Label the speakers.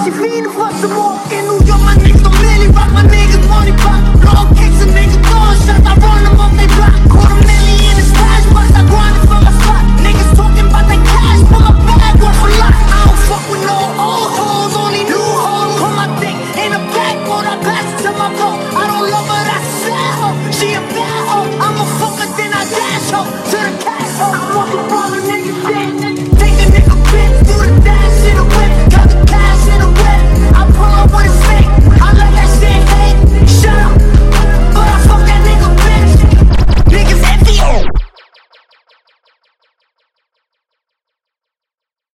Speaker 1: She je vrienden vast hem op in New York, my niggas don't really rock, my niggas money pop. long kicks and niggas throwing shots, I run them off they block. Quarter million in the stash box, I grind it from my spot. Niggas talking about that cash, but my bag worth a lot. I don't fuck with no old hoes, only new hoes. Put my dick in a backboard, I pass it to my goal. I don't love her, that's sad hoe. She a bad hoe, I'm a fucker, then I dash hoe.